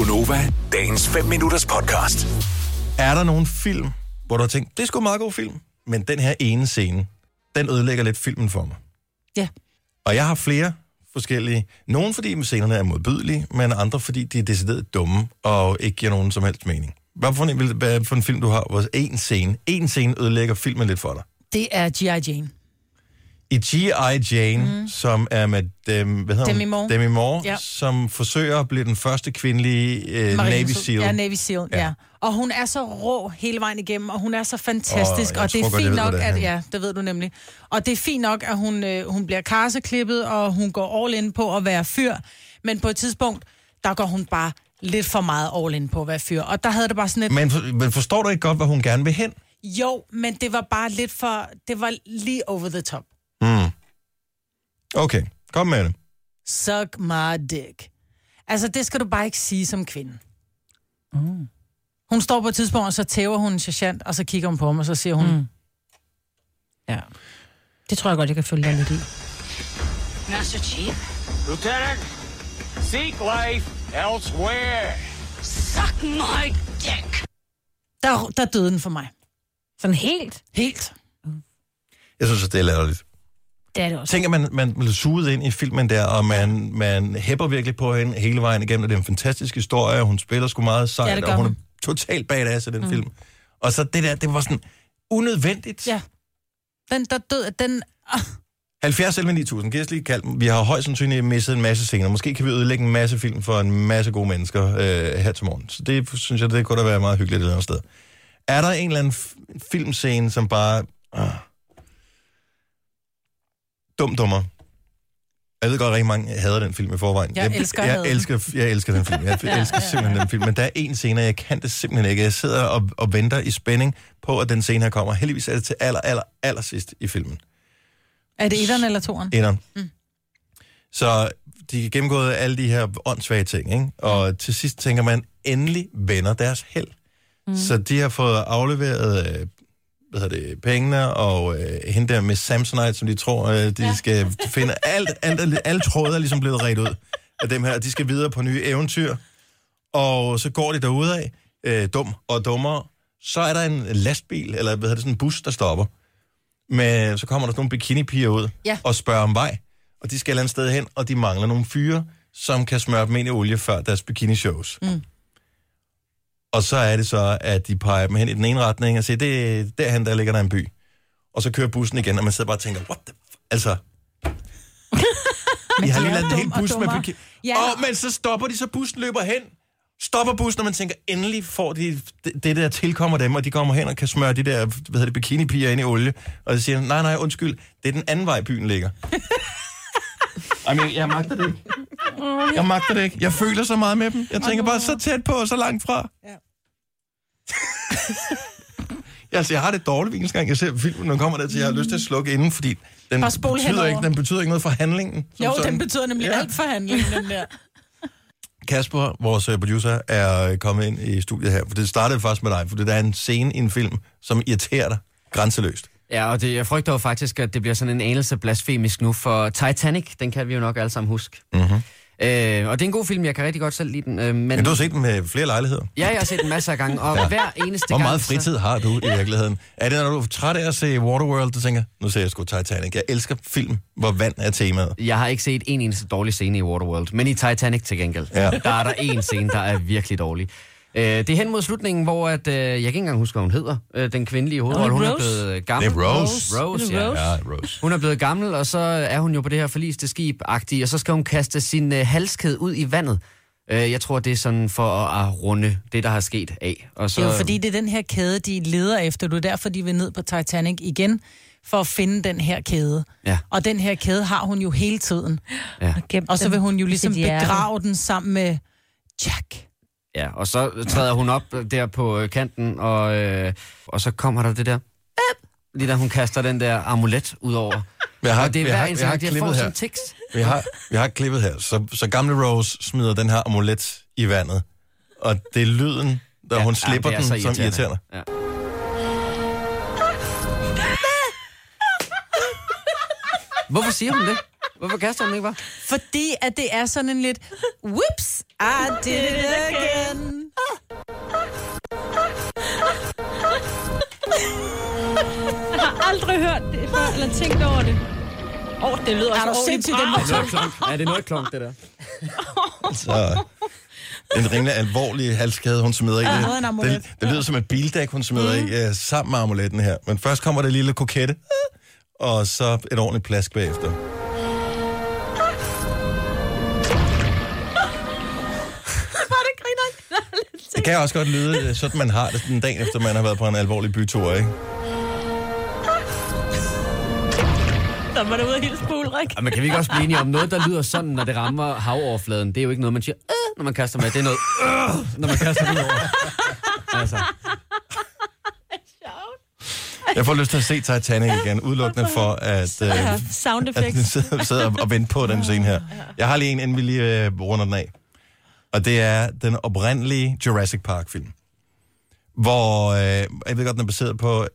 Gunova, dagens 5 minutters podcast. Er der nogen film, hvor du har tænkt, det er sgu en meget god film, men den her ene scene, den ødelægger lidt filmen for mig? Ja. Og jeg har flere forskellige. Nogle fordi scenerne er modbydelige, men andre fordi de er decideret dumme og ikke giver nogen som helst mening. Hvad for en, hvad for en film du har, hvor en scene, en scene ødelægger filmen lidt for dig? Det er G.I. Jane. I G.I. Jane, mm. som er med dem, hvad hedder Demi? Moore. Demi Moore, Ja. som forsøger at blive den første kvindelige øh, Marine Navy SEAL. Ja, Navy SEAL, Ja. ja. Og hun er så rå hele vejen igennem, og hun er så fantastisk. Jeg og det er fint nok, hvad det er. at... Ja, det ved du nemlig. Og det er fint nok, at hun, øh, hun bliver karseklippet, og hun går all in på at være fyr. Men på et tidspunkt, der går hun bare lidt for meget all in på at være fyr. Og der havde det bare sådan et... Men, for, men forstår du ikke godt, hvor hun gerne vil hen? Jo, men det var bare lidt for... Det var lige over the top. Okay, kom med det. Suck my dick. Altså, det skal du bare ikke sige som kvinde. Mm. Hun står på et tidspunkt, og så tæver hun en sergeant, og så kigger hun på ham, og så siger hun... Mm. Ja. Det tror jeg godt, jeg kan følge dig lidt i. Master Chief, Lieutenant, seek life elsewhere. suck my dick. Der, der døde den for mig. Sådan helt. Helt. Jeg synes, at det er latterligt. Det er det også. Tænk, at man, man bliver suget ind i filmen der, og man, man hæpper virkelig på hende hele vejen igennem. og Det er en fantastisk historie, og hun spiller sgu meget Ja, sejt, det og hun er totalt badass i den mm. film. Og så det der, det var sådan unødvendigt. Ja. Den, der døde, den... Ah, 70 11 9000, giv os lige kald. Vi har højst sandsynligt misset en masse scener. Måske kan vi ødelægge en masse film for en masse gode mennesker øh, her til morgen. Så det synes jeg, det kunne da være meget hyggeligt et eller andet sted. Er der en eller anden filmscene, som bare... Øh, dum dummer. Jeg ved godt, at rigtig mange hader den film i forvejen. Jeg elsker at jeg, den. elsker, jeg elsker den film. Jeg elsker simpelthen den film. Men der er en scene, jeg kan det simpelthen ikke. Jeg sidder og, og venter i spænding på, at den scene her kommer. Heldigvis er det til aller, aller, aller sidst i filmen. er det etteren eller toeren? Inderen. Mm. Så de har gennemgået alle de her åndssvage ting, ikke? Og til sidst tænker man, endelig vender deres held. Mm. Så de har fået afleveret øh, hvad hedder det, pengene, og øh, hende der med Samsonite, som de tror, øh, de ja. skal finde. Alt, alt, alt, alle tråde er ligesom blevet ret ud af dem her, og de skal videre på nye eventyr. Og så går de derude af, øh, dum og dummere. Så er der en lastbil, eller hvad hedder det, sådan en bus, der stopper. Men så kommer der sådan nogle bikinipiger ud Ja. og spørger om vej. Og de skal et eller andet sted hen, og de mangler nogle fyre, som kan smøre dem ind i olie før deres bikini-shows. Mm. Og så er det så, at de peger dem hen i den ene retning og siger, det er derhen, der ligger der en by. Og så kører bussen igen, og man sidder bare og tænker, what the f-? Altså, de har lige lavet en hel og bus med bikini. Ja. Åh, men så stopper de, så bussen løber hen. Stopper bussen, og man tænker, endelig får de det, det der tilkommer dem, og de kommer hen og kan smøre de der, hvad hedder det, bikinipiger ind i olie. Og så siger nej, nej, undskyld, det er den anden vej, byen ligger. Jamen, jeg, jeg magter det ikke. Jeg magter det ikke. Jeg føler så meget med dem. Jeg tænker bare, så tæt på og så langt fra. Ja. altså, jeg har det dårligt hver eneste gang, jeg ser filmen, når den kommer der til, jeg har lyst til at slukke inden, fordi den betyder, henover. ikke, den betyder ikke noget for handlingen. Jo, sådan. den betyder nemlig Ja. alt for handlingen, den der. Kasper, vores øh, producer, er kommet ind i studiet her, for det startede faktisk med dig, for der er en scene i en film, som irriterer dig grænseløst. Ja, og det, jeg frygter jo faktisk, at det bliver sådan en anelse blasfemisk nu, for Titanic, den kan vi jo nok alle sammen huske. Mm-hmm. Øh, og det er en god film, jeg kan rigtig godt selv lide den. Øh, men, Men du har set den med flere lejligheder. Ja, jeg har set den masser af gange, og ja. hver eneste Hvor gang... meget så- fritid har du i virkeligheden? Er det, når du er træt af at se Waterworld, du tænker, nu ser jeg sgu Titanic. Jeg elsker film, hvor vand er temaet. Jeg har ikke set en eneste dårlig scene i Waterworld, men i Titanic til gengæld, ja. der er der en scene, der er virkelig dårlig. Øh, det er hen mod slutningen, hvor at, øh, jeg kan ikke engang huske, hvad hun hedder, øh, den kvindelige hovedrolle. Hun er Rose? blevet øh, Det gammel. er Rose. Rose, Det ja. Rose. Ja, Rose. Hun er blevet gammel, og så er hun jo på det her forliste skib og så skal hun kaste sin øh, halskæde ud i vandet. Øh, jeg tror, det er sådan for at, at runde det, der har sket af. Og så, Det er jo fordi, det er den her kæde, de leder efter. Det er derfor, de vil ned på Titanic igen, for at finde den her kæde. Ja. Og den her kæde har hun jo hele tiden. Ja. Og så vil hun jo ligesom begrave den sammen med Jack. Ja, og så træder hun op der på øh, kanten, og, øh, og så kommer der det der... Lige da hun kaster den der amulet ud over. Jeg har, og det er jeg hver har, eneste jeg har gang, de får sådan tekst. Vi har, vi har klippet her. Så, så gamle Rose smider den her amulet i vandet. Og det er lyden, da ja, hun slipper er den, så som irriterende. Ja. Hvorfor siger hun det? Hvorfor kaster hun ikke bare? Fordi at det er sådan en lidt, whoops, I did it aldrig hørt det før, eller tænkt over det. Åh, oh, det lyder Er også den ordentligt. var Er det noget klonk? Er det noget klonk, det der? Så en rimelig alvorlig halskæde, hun smider i. Ja, det, det, det lyder som et bildæk, hun smider mm. i, uh, sammen med amuletten her. Men først kommer det lille kokette, og så et ordentligt plask bagefter. Var det griner? Det kan også godt lyde, øh, sådan man har det den dag efter, man har været på en alvorlig bytur, ikke? Så var det ude af hele Ulrik. Ja, men kan vi ikke også blive enige om noget, der lyder sådan, når det rammer havoverfladen? Det er jo ikke noget, man siger, øh, når man kaster med. Det er noget, øh, når man kaster det over. Altså, Jeg får lyst til at se Titanic igen, udelukkende for at, øh, Sound at effects. sidde, sidde og, og vente på den scene her. Jeg har lige en, inden vi lige øh, runder den af. Og det er den oprindelige Jurassic Park-film. Hvor, øh, jeg ved godt, den er baseret på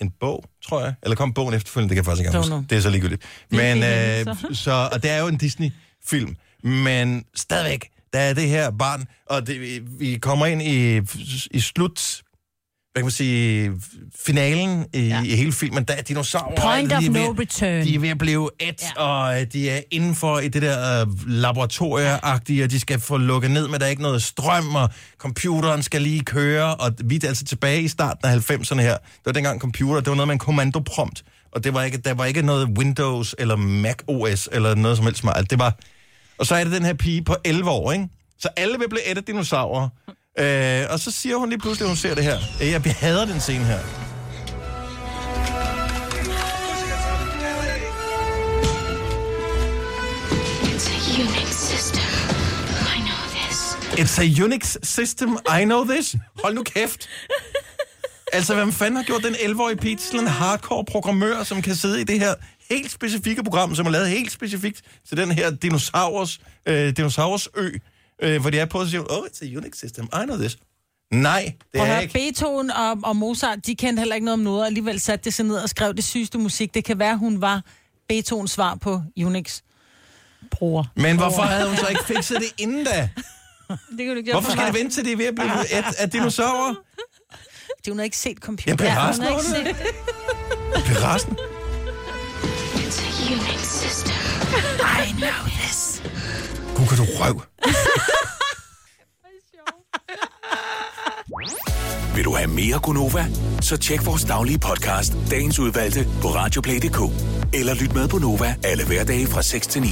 en bog, tror jeg. Eller kom bogen efterfølgende, det kan jeg faktisk ikke huske. know. Det er så ligegyldigt. Men, øh, så, og det er jo en Disney-film. Men stadigvæk, der er det her barn, og det, vi kommer ind i, i slut hvad kan man sige, finalen i, ja. i hele filmen, der er dinosaurer. Point de of ved- no return. De er ved at blive et, ja. og øh, de er indenfor i det der uh, laboratorieagtige, og de skal få lukket ned, men der er ikke noget strøm, og computeren skal lige køre, og vi er altså tilbage i starten af 90'erne her. Det var dengang computer, det var noget med en kommandoprompt, og det var ikke, der var ikke noget Windows eller Mac OS eller noget som helst smart. Det var, og så er det den her pige på 11 år, ikke? Så alle vil blive et af dinosaurer. Øh, og så siger hun lige pludselig, at hun ser det her. Øh, Jeg hader den scene her. It's a Unix system. I know this. It's a Unix system, I know this. Hold nu kæft. Altså, hvem fanden har gjort den 11-årige pige til en hardcore programmør, som kan sidde i det her helt specifikke program, som er lavet helt specifikt til den her dinosaurs, øh, dinosaurs ø, øh, hvor de er og hun, oh, it's a Unix system, I know this. Nej, det Prøv at er høre, ikke. Beethoven og, og Mozart, de kendte heller ikke noget om noget, og alligevel satte det sig ned og skrev det sygeste musik. Det kan være, hun var Beethovens svar på Unix. Bruger. Men hvorfor havde hun så ikke fikset det inden da? Det kan du ikke Hvorfor skal det vente til det er ved at blive et af dinosaurer? De hun har ikke set computer. Jamen, resten har af ikke det. set det. Resten? It's a Unix system. I know this. Gud, kan du røv. Vil du have mere Gunova? Så tjek vores daglige podcast, dagens udvalgte, på radioplay.dk. Eller lyt med på Nova alle hverdage fra 6 til 9.